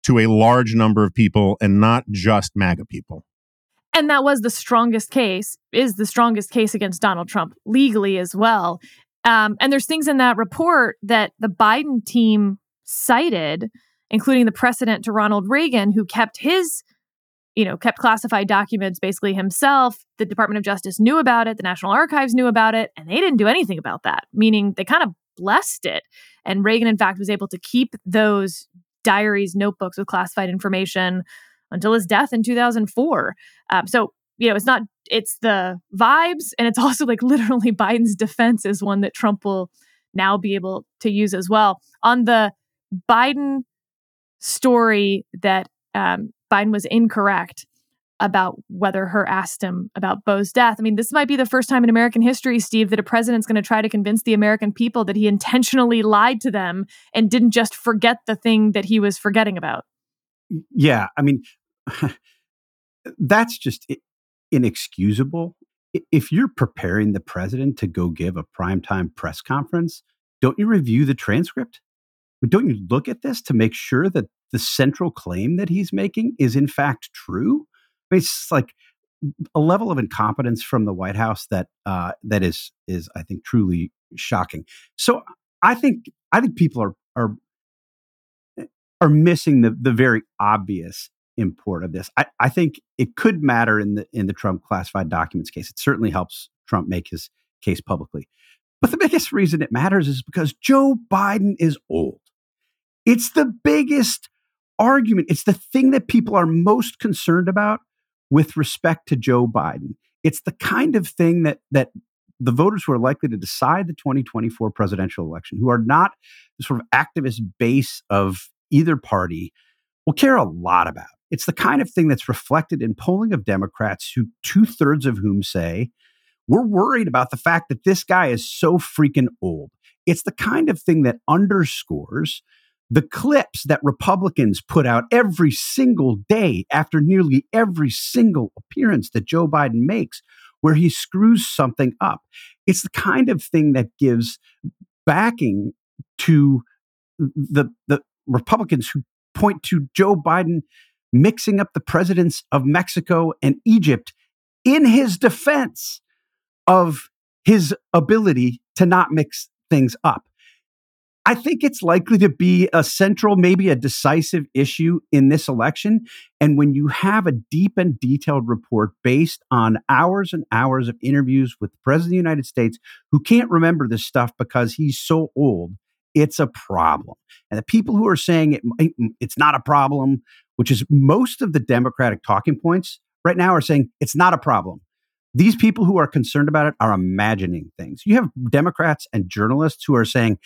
to a large number of people and not just MAGA people. And that was the strongest case, is the strongest case against Donald Trump legally as well. Um, and there's things in that report that the Biden team cited, including the precedent to Ronald Reagan, who kept his, you know, kept classified documents basically himself. The Department of Justice knew about it, the National Archives knew about it, and they didn't do anything about that, meaning they kind of blessed it. And Reagan, in fact, was able to keep those diaries, notebooks with classified information until his death in 2004. Um, so, you know, it's not, it's the vibes, and it's [LAUGHS] also like literally Biden's defense is one that Trump will now be able to use as well. On the Biden story that um, Biden was incorrect about whether Hur asked him about Beau's death. I mean, this might be the first time in American history, Steve, that a president's going to try to convince the American people that he intentionally lied to them and didn't just forget the thing that he was forgetting about. Yeah, I mean, [LAUGHS] that's just inexcusable. If you're preparing the president to go give a primetime press conference, don't you review the transcript? Don't you look at this to make sure that the central claim that he's making is in fact true? It's like a level of incompetence from the White House that uh, that is is I think truly shocking. So I think I think people are are are missing the the very obvious import of this. I, I think it could matter in the in the Trump classified documents case. It certainly helps Trump make his case publicly. But the biggest reason it matters is because Joe Biden is old. It's the biggest argument. It's the thing that people are most concerned about with respect to Joe Biden. It's the kind of thing that that the voters who are likely to decide the 2024 presidential election, who are not the sort of activist base of either party, will care a lot about. It's the kind of thing that's reflected in polling of Democrats, who two thirds of whom say, we're worried about the fact that this guy is so freaking old. It's the kind of thing that underscores the clips that Republicans put out every single day after nearly every single appearance that Joe Biden makes, where he screws something up. It's the kind of thing that gives backing to the, the Republicans who point to Joe Biden mixing up the presidents of Mexico and Egypt in his defense of his ability to not mix things up. I think it's likely to be a central, maybe a decisive issue in this election. And when you have a deep and detailed report based on hours and hours of interviews with the President of the United States who can't remember this stuff because he's so old, it's a problem. And the people who are saying it, mm, mm, it's not a problem, which is most of the Democratic talking points right now, are saying it's not a problem. These people who are concerned about it are imagining things. You have Democrats and journalists who are saying,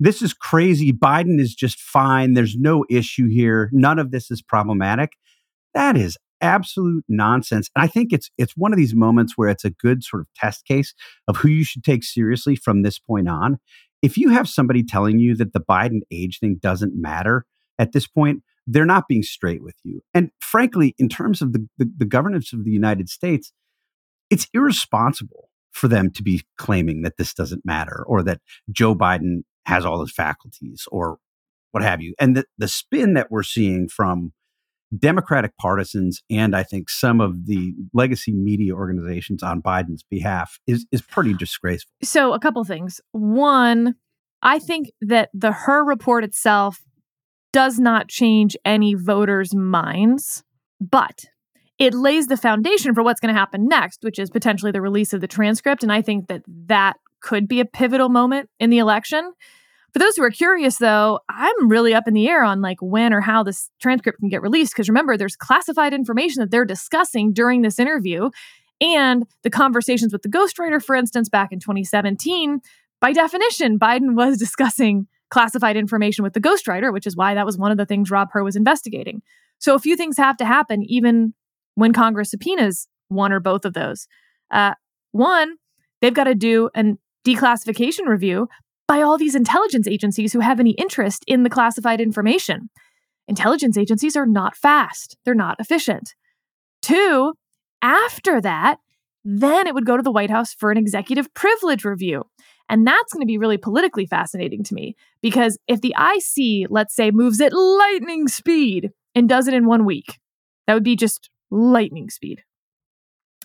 this is crazy. Biden is just fine. There's no issue here. None of this is problematic. That is absolute nonsense. And I think it's it's one of these moments where it's a good sort of test case of who you should take seriously from this point on. If you have somebody telling you that the Biden age thing doesn't matter at this point, they're not being straight with you. And frankly, in terms of the, the, the governance of the United States, it's irresponsible for them to be claiming that this doesn't matter or that Joe Biden has all his faculties or what have you. And the, the spin that we're seeing from Democratic partisans and I think some of the legacy media organizations on Biden's behalf is is pretty disgraceful. So a couple things. One, I think that the Hur report itself does not change any voters' minds, but it lays the foundation for what's going to happen next, which is potentially the release of the transcript and I think that that could be a pivotal moment in the election for those who are curious, though, I'm really up in the air on like when or how this transcript can get released. Because remember, there's classified information that they're discussing during this interview. And the conversations with the ghostwriter, for instance, back in 2017, by definition, Biden was [LAUGHS] discussing classified information with the ghostwriter, which is why that was one of the things Rob Hur was investigating. So a few things have to happen, even when Congress subpoenas one or both of those. Uh, one, they've got to do a declassification review by all these intelligence agencies who have any interest in the classified information. Intelligence agencies are not fast, they're not efficient. Two, after that, then it would go to the White House for an executive privilege review. And that's going to be really politically fascinating to me because if the IC, let's say, moves at lightning speed and does it in one week, that would be just lightning speed.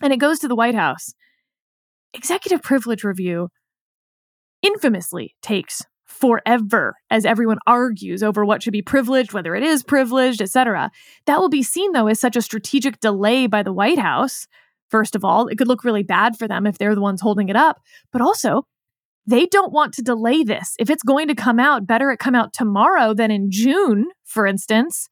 And it goes to the White House. Executive privilege review infamously takes forever as everyone argues over what should be privileged, whether it is privileged, etc. That will be seen though as such a strategic delay by the White House. First of all, it could look really bad for them if they're the ones holding it up, but also they don't want to delay this. If it's going to come out, better it come out tomorrow than in June, for instance.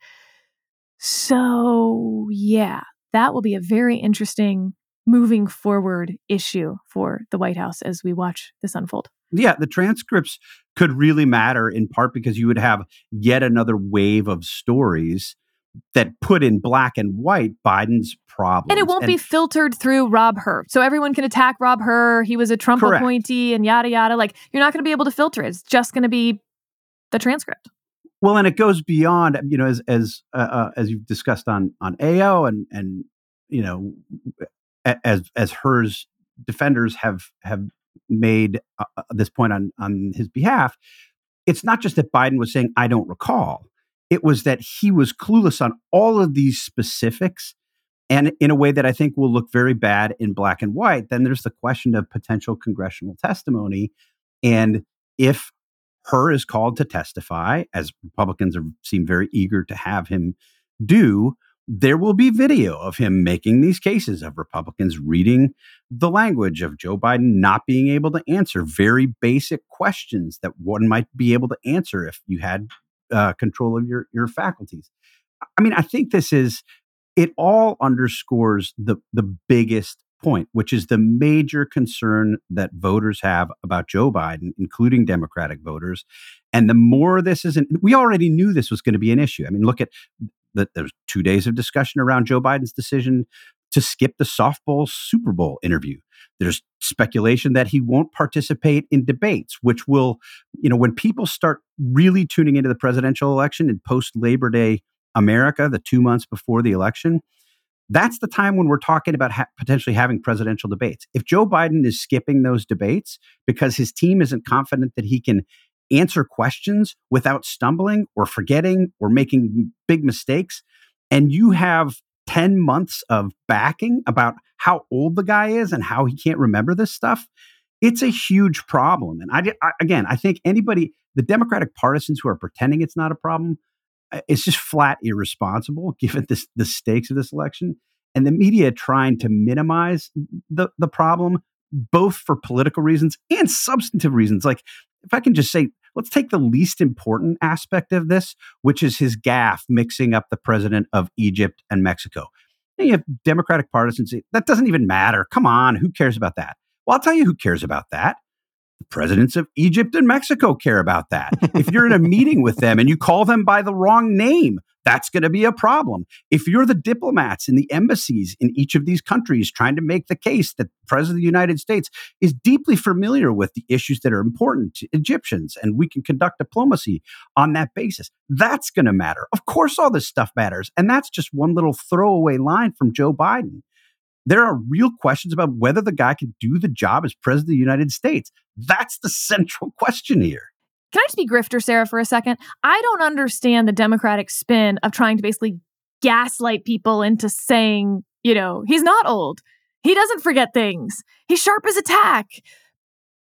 So, yeah, that will be a very interesting moving forward issue for the White House as we watch this unfold. Yeah, the transcripts could really matter in part because you would have yet another wave of stories that put in black and white Biden's problems. And it won't and, be filtered through Rob Hur. So everyone can attack Rob Hur. He was a Trump correct. appointee and yada yada. Like you're not going to be able to filter it. It's just going to be the transcript. Well, and it goes beyond, you know, as as uh, uh, as you've discussed on on AO and and you know, as as Hur's defenders have have made uh, uh, this point on on his behalf, it's not just that Biden was saying I don't recall. It was that he was clueless on all of these specifics and in a way that I think will look very bad in black and white. Then there's the question of potential congressional testimony and if Hur is called to testify, as Republicans are, seem very eager to have him do, there will be video of him making these cases of Republicans reading the language of Joe Biden not being able to answer very basic questions that one might be able to answer if you had uh, control of your your faculties. I mean, I think this is it all underscores the the biggest point, which is the major concern that voters have about Joe Biden, including Democratic voters. And the more this isn't, we already knew this was going to be an issue. I mean, look at that. There's two days of discussion around Joe Biden's decision to skip the softball Super Bowl interview. There's speculation that he won't participate in debates, which will, you know, when people start really tuning into the presidential election in post Labor Day America, the two months before the election, that's the time when we're talking about ha- potentially having presidential debates. If Joe Biden is skipping those debates because his team isn't confident that he can answer questions without stumbling or forgetting or making big mistakes, and you have 10 months of backing about how old the guy is and how he can't remember this stuff, it's a huge problem. And I, I again, I think anybody, the Democratic partisans who are pretending it's not a problem, Uh, it's just flat irresponsible [LAUGHS] given this, the stakes of this election and the media trying to minimize the, the problem both for political reasons and substantive reasons. Like if i can just say let's take the least important aspect of this which is his gaffe mixing up the president of egypt and mexico. And you have democratic partisans that doesn't even matter. Come on who cares about that? Well i'll tell you who cares about that the presidents of Egypt and Mexico care about that. if you're in a meeting with them and you call them by the wrong name, that's going to be a problem. If you're the diplomats in the embassies in each of these countries trying to make the case that the President of the United States is deeply familiar with the issues that are important to Egyptians and we can conduct diplomacy on that basis, that's going to matter. Of course, all this stuff matters. And that's just one little throwaway line from Joe Biden there are real questions about whether the guy can do the job as president of the United States. That's the [LAUGHS] central question here. Can I just be grifter, Sarah, for a second? I don't understand the Democratic spin of trying to basically gaslight people into saying, you know, he's not old. He doesn't forget things. He's sharp as a tack.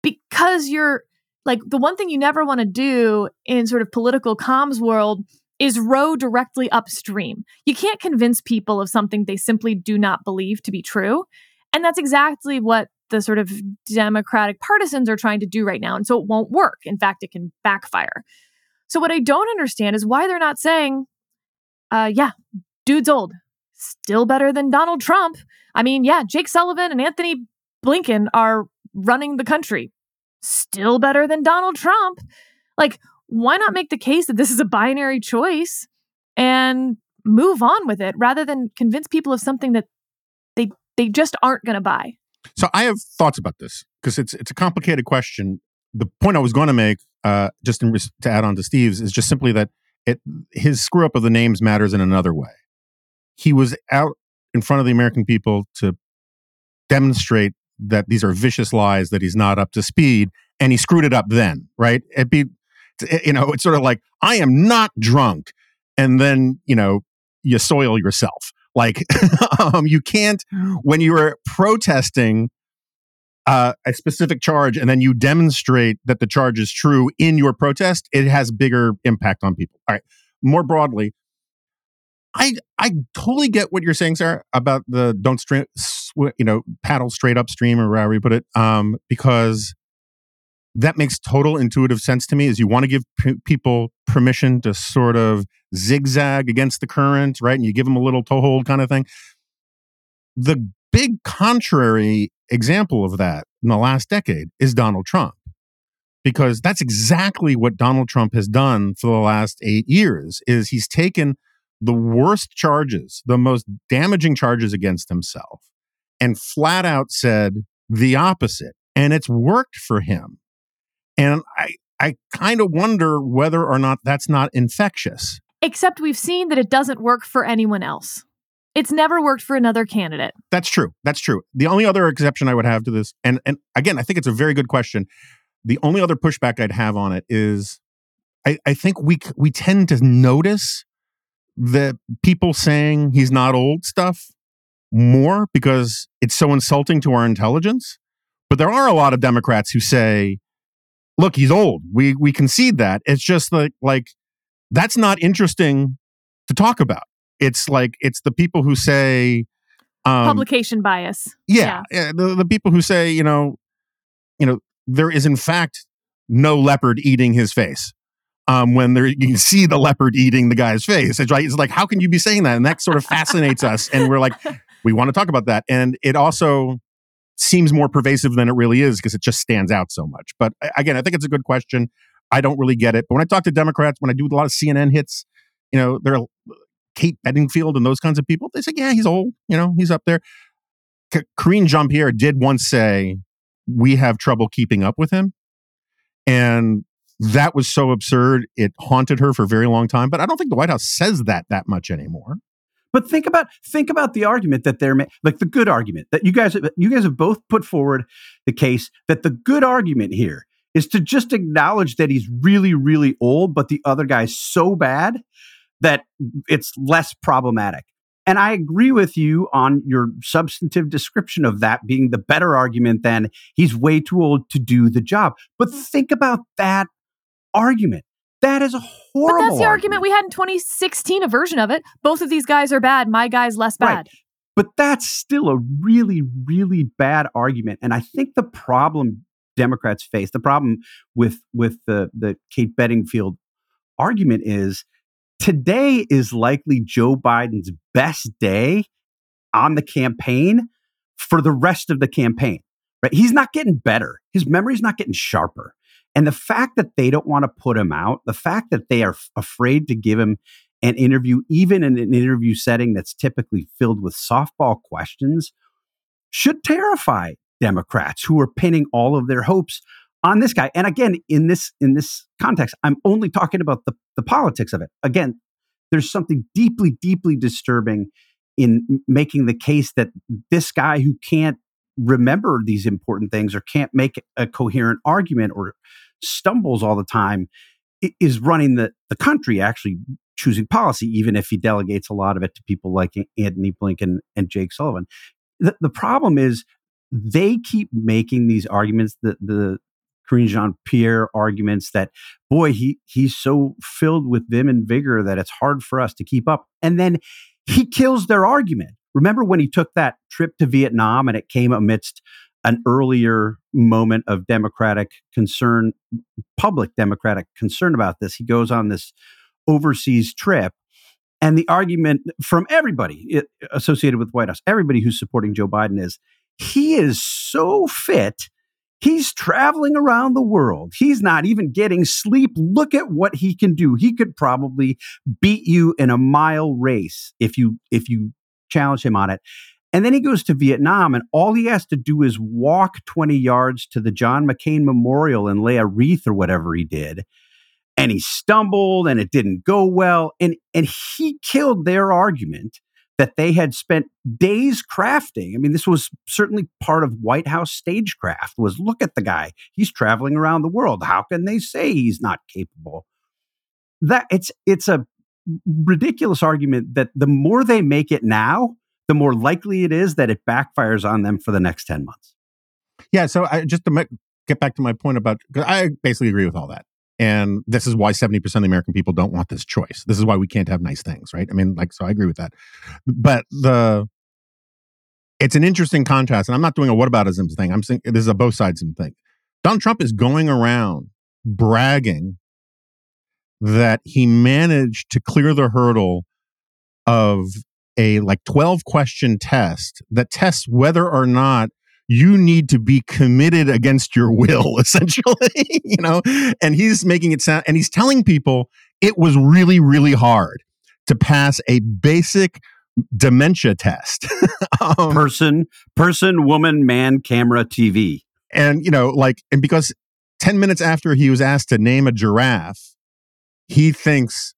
Because you're like the one thing you never want to do in sort of political comms world is row directly upstream. You can't convince people of something they simply do not believe to be true. And that's exactly what the sort of Democratic partisans are trying to do right now. And so it won't work. In fact, it can backfire. So what I don't understand is why they're not saying, uh, yeah, dude's old, still better than Donald Trump. I mean, yeah, Jake Sullivan and Antony Blinken are running the country, still better than Donald Trump. Like, why not make the case that this is a binary choice and move on with it rather than convince people of something that they they just aren't going to buy? So I have thoughts about this because it's it's a complicated question. The point I was going to make, uh, just in, to add on to Steve's, is just simply that it his screw up of the names matters in another way. He was out in front of the American people to demonstrate that these are vicious lies, that he's not up to speed, and he screwed it up then, right? It'd be you know, it's sort of like, I am not drunk. And then, you know, you soil yourself. Like, [LAUGHS] um, you can't, when you are protesting uh, a specific charge and then you demonstrate that the charge is true in your protest, it has bigger impact on people. All right. More broadly, I I totally get what you're saying, Sarah, about the don't straight, sw- you know, paddle straight upstream or however you put it, um, because that makes total intuitive sense to me is you want to give p- people permission to sort of zigzag against the current right and you give them a little toehold kind of thing. The big contrary example of that in the last decade is donald trump because that's exactly what donald trump has done for the last eight years is he's taken the worst charges the most damaging charges against himself and flat out said the opposite and it's worked for him and I, I kind of wonder whether or not that's not infectious. Except we've seen that it doesn't work for anyone else. It's never worked for another candidate. That's true. That's true. The only other exception I would have to this, and, and again, I think it's a very good question. The only other pushback I'd have on it is I, I think we we tend to notice the people saying he's not old stuff more because it's so insulting to our intelligence. But there are a lot of Democrats who say look, he's old. We we concede that. It's just like like that's not interesting to talk about. It's like it's the people who say um, Publication bias. Yeah, yeah the, the people who say you know, you know, there is in fact no leopard eating his face. Um, when there you can see the leopard eating the guy's face, it's, right, it's like how can you be saying that? And that sort of fascinates us, and we're like, we want to talk about that. And it also seems more pervasive than it really is because it just stands out so much. But again, I think it's a good question. I don't really get it. But when I talk to Democrats, when I do a lot of CNN hits, you know, they're Kate Bedingfield and those kinds of people. They say, yeah, he's old. You know, he's up there. Karine Jean Pierre did once say, we have trouble keeping up with him. And that was so absurd. It haunted her for a very long time. But I don't think the White House says that that much anymore. But think about think about the argument that they're ma- like the good argument that you guys you guys have both put forward the case that the good argument here is to just acknowledge that he's really really old, but the other guy's so bad that it's less problematic. And I agree with you on your substantive description of that being the better argument than he's way too old to do the job. But hmm. think about that argument. That is a horrible. But that's the argument. argument we had in 2016, a version of it. Both of these guys are bad. My guy's less bad. Right. But that's still a really, really bad argument. And I think the problem Democrats face, the problem with with the the Kate Bedingfield argument is today is likely Joe Biden's best day on the campaign for the rest of the campaign. Right? He's not getting better. His memory's not getting sharper. And the fact that they don't want to put him out, the fact that they are f- afraid to give him an interview, even in an interview setting that's typically filled with softball questions, should terrify Democrats who are pinning all of their hopes on this guy. And again, in this in this context, I'm only talking about the, the politics of it. Again, there's something deeply, deeply disturbing in making the case that this guy who can't remember these important things or can't make a coherent argument or stumbles all the time is running the, the country actually choosing policy, even if he delegates a lot of it to people like Antony Blinken and Jake Sullivan. The, the problem is they keep making these arguments, the, the Karine Jean Pierre arguments that, boy, he, he's so filled with vim and vigor that it's hard for us to keep up. And then he kills their argument. Remember when he took that trip to Vietnam and it came amidst an earlier moment of democratic concern, public democratic concern about this. He goes on this overseas trip. And the argument from everybody associated with White House, everybody who's supporting Joe Biden is he is so fit. He's traveling around the world. He's not even getting sleep. Look at what he can do. He could probably beat you in a mile race if you if you challenge him on it. And then he goes to Vietnam, and all he has to do is walk 20 yards to the John McCain Memorial and lay a wreath or whatever he did. And he stumbled and it didn't go well. And, and he killed their argument that they had spent days crafting. I mean, this was certainly part of White House stagecraft was look at the guy. He's traveling around the world. How can they say he's not capable? That it's it's a ridiculous argument that the more they make it now, the more likely it is that it backfires on them for the next 10 months. Yeah. So I just to get back to my point about, I basically agree with all that. And this is why 70% of the American people don't want this choice. This is why we can't have nice things, right? I mean, like, so I agree with that. But the, it's an interesting contrast. And I'm not doing a whataboutism thing. I'm saying this is a both sides thing. Donald Trump is going around bragging that he managed to clear the hurdle of a like 12 question test that tests whether or not you need to be committed against your will [LAUGHS] essentially you know? And he's making it sound and he's telling people it was really really hard to pass a basic dementia test. [LAUGHS] Um, person person woman man camera tv and you know like and because 10 minutes after he was asked to name a giraffe he thinks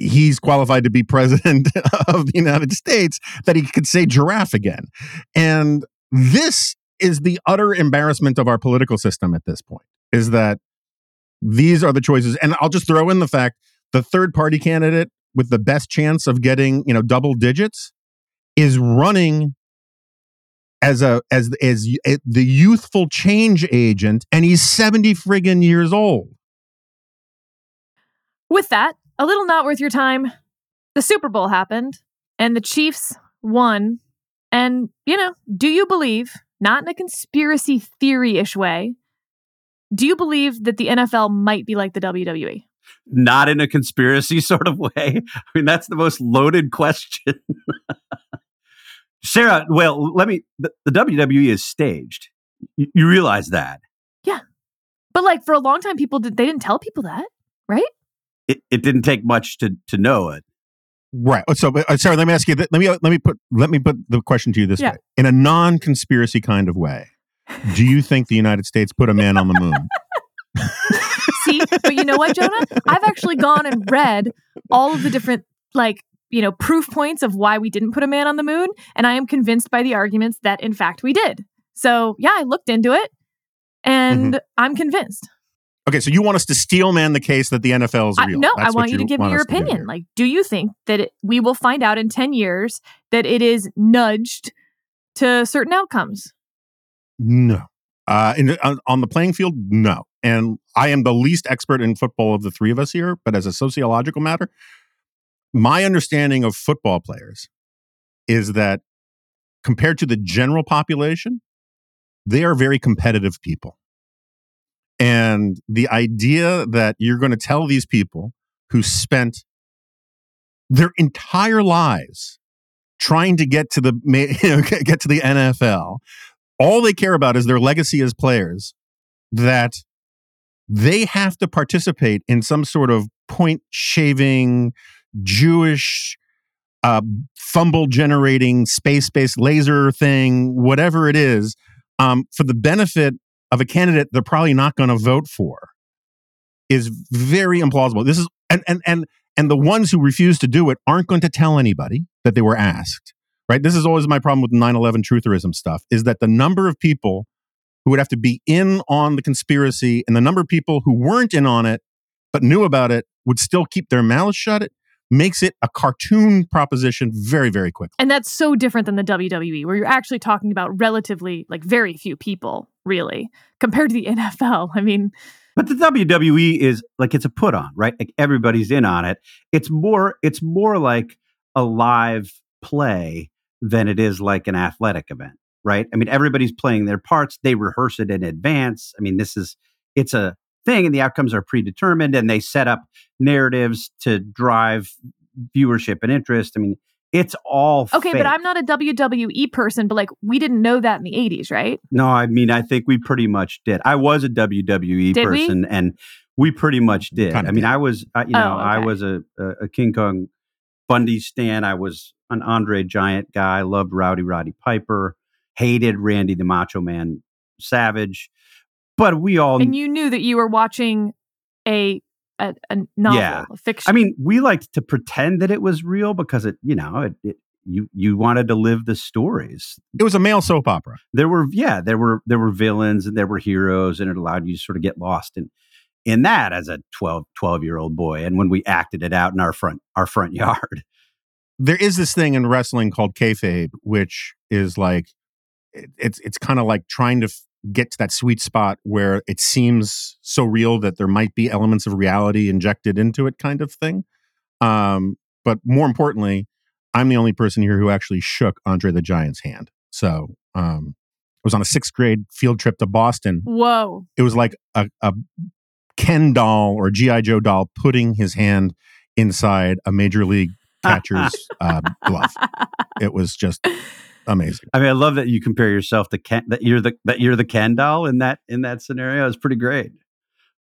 he's qualified to be president [LAUGHS] of the United States that he could say giraffe again. And this is the utter embarrassment of our political system at this point is that these are the choices. And I'll just throw in the fact the third party candidate with the best chance of getting, you know, double digits is running as a as as the youthful change agent and he's 70 friggin years old. With that, a little not worth your time. the Super Bowl happened and the Chiefs won. And, you know, do you believe, not in a conspiracy theory ish way, do you believe that the NFL might be like the WWE? Not in a conspiracy [LAUGHS] sort of way. I mean, that's the most loaded question. [LAUGHS] Sarah, well, let me, the, the WWE is staged. You, you realize that. Yeah. But like for a long time, people did, they didn't tell people that, right? It, it didn't take much to, to know it. Right. So, uh, Sarah, let me ask you. Th- let me let me put let me put the question to you this Yeah. way: in a non-conspiracy kind of way, do you think the United States put a man on the moon? [LAUGHS] See, but you know what, Jonah? I've actually gone and read all of the different, like, you know, proof points of why we didn't put a man on the moon. And I am convinced by the arguments that, in fact, we did. So, yeah, I looked into it and I'm convinced. Okay, so you want us to steel man the case that the NFL is I, real? no, That's I want you to give me your us to do opinion. like, do you think that it, we will find out in 10 years that it is nudged to certain outcomes? No. Uh, in, on the playing field, no. And I am the least expert in football of the three of us here, but as a sociological matter, my understanding of football players is that compared to the general population, they are very competitive people. And the idea that you're going to tell these people who spent their entire lives trying to get to the [LAUGHS] you know, get to the NFL all they care about is their legacy as players that they have to participate in some sort of point shaving jewish uh, fumble generating space based laser thing whatever it is um, for the benefit of a candidate they're probably not going to vote for is very implausible this is and and and and the ones who refuse to do it aren't going to tell anybody that they were asked right? This is always my problem with 9 11 trutherism stuff is that the number of people who would have to be in on the conspiracy and the number of people who weren't in on it but knew about it would still keep their mouths shut it makes it a cartoon proposition very, very quickly. And that's so different than the WWE, where you're actually talking about relatively, like, very few people, really, compared to the [LAUGHS] NFL. I mean, But the WWE is like it's a put on, right? Like everybody's in on it. It's more it's more like a live play than it is like an athletic event, right? I mean, everybody's playing their parts. They rehearse it in advance. I mean, this is it's a thing and the outcomes are predetermined and they set up narratives to drive viewership and interest. I mean, it's all okay, fake. but I'm not a WWE person, but like, we didn't know that in the 80s, right? No, I mean, I think we pretty much did. I was a WWE Did we? person, and we pretty much did. Kinda I mean, did. I was, uh, you know, Oh, I was a, a, a King Kong Bundy stan. I was an Andre Giant guy. Loved Rowdy Roddy Piper. Hated Randy the Macho Man Savage. But we all, And you knew that you were watching a a, a novel, Yeah. a fiction. I mean, we liked to pretend that it was real because it, you know, it, it you you wanted to live the stories. It was a male soap opera. there were yeah there were there were villains and there were heroes and it allowed you to sort of get lost in in that as a 12 12 year old boy and when we acted it out in our front our front [LAUGHS] yard There is this thing in wrestling called kayfabe, which is like it, it's it's kind of like trying to f- get to that sweet spot where it seems so real that there might be elements of reality injected into it, kind of thing. Um, but more importantly, I'm the only person here who actually shook Andre the Giant's hand. So um, I was on a sixth grade field trip to Boston. whoa. It was like a, a Ken doll or GI Joe doll putting his hand inside a major league catcher's [LAUGHS] uh, glove. It was just amazing. i mean i love that you compare yourself to ken that you're the that you're the ken doll in that in that scenario it's pretty great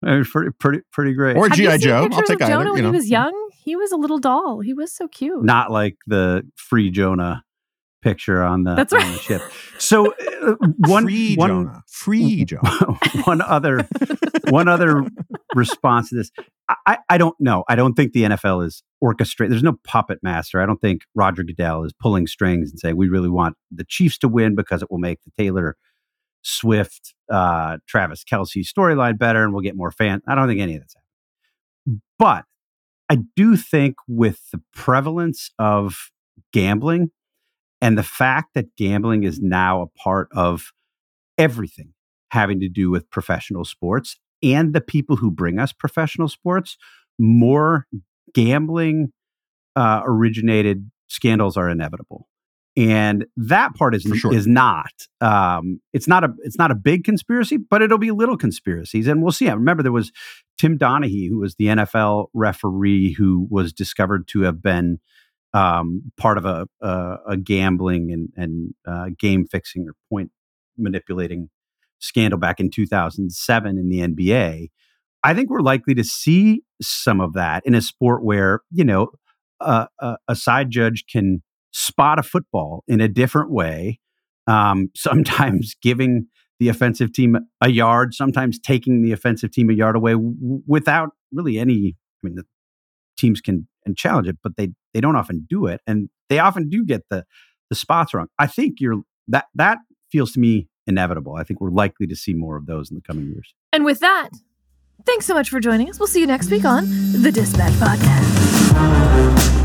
it was pretty pretty pretty great Or GI Joe. I'll pictures take of either. Jonah you when know. he was young? He was a little doll. He was so cute. not like the free jonah picture on the, That's on right. the ship so uh, [LAUGHS] one Free one Jonah. Free Jonah. [LAUGHS] one other one other response to this. I- I, I don't know. I don't think the NFL is orchestrated. There's no puppet master. I don't think Roger Goodell is pulling strings and saying we really want the Chiefs to win because it will make the Taylor Swift, uh, Travis Kelce storyline better and we'll get more fans. I don't think any of that's happening. But I do think with the prevalence of gambling and the fact that gambling is now a part of everything having to do with professional sports and the people who bring us professional sports, more gambling uh, originated scandals are inevitable and that part is sure. is not um, it's not a it's not a big conspiracy but it'll be little conspiracies and we'll see I remember there was Tim Donaghy who was the NFL referee who was discovered to have been um, part of a, a, a gambling and, and uh, game fixing or point manipulating scandal back in 2007 in the NBA. I think we're likely to see some of that in a sport where, you know, uh, a, a side judge can spot a football in a different way, um, [LAUGHS] sometimes giving the offensive team a yard, sometimes taking the offensive team a yard away w- without really any. I mean, the teams can and challenge it, but they they don't often do it, and they often do get the the spots wrong. I think you're that that feels to me inevitable. I think we're likely to see more of those in the coming years. And with that, thanks so much for joining us. We'll see you next week on the Dispatch Podcast.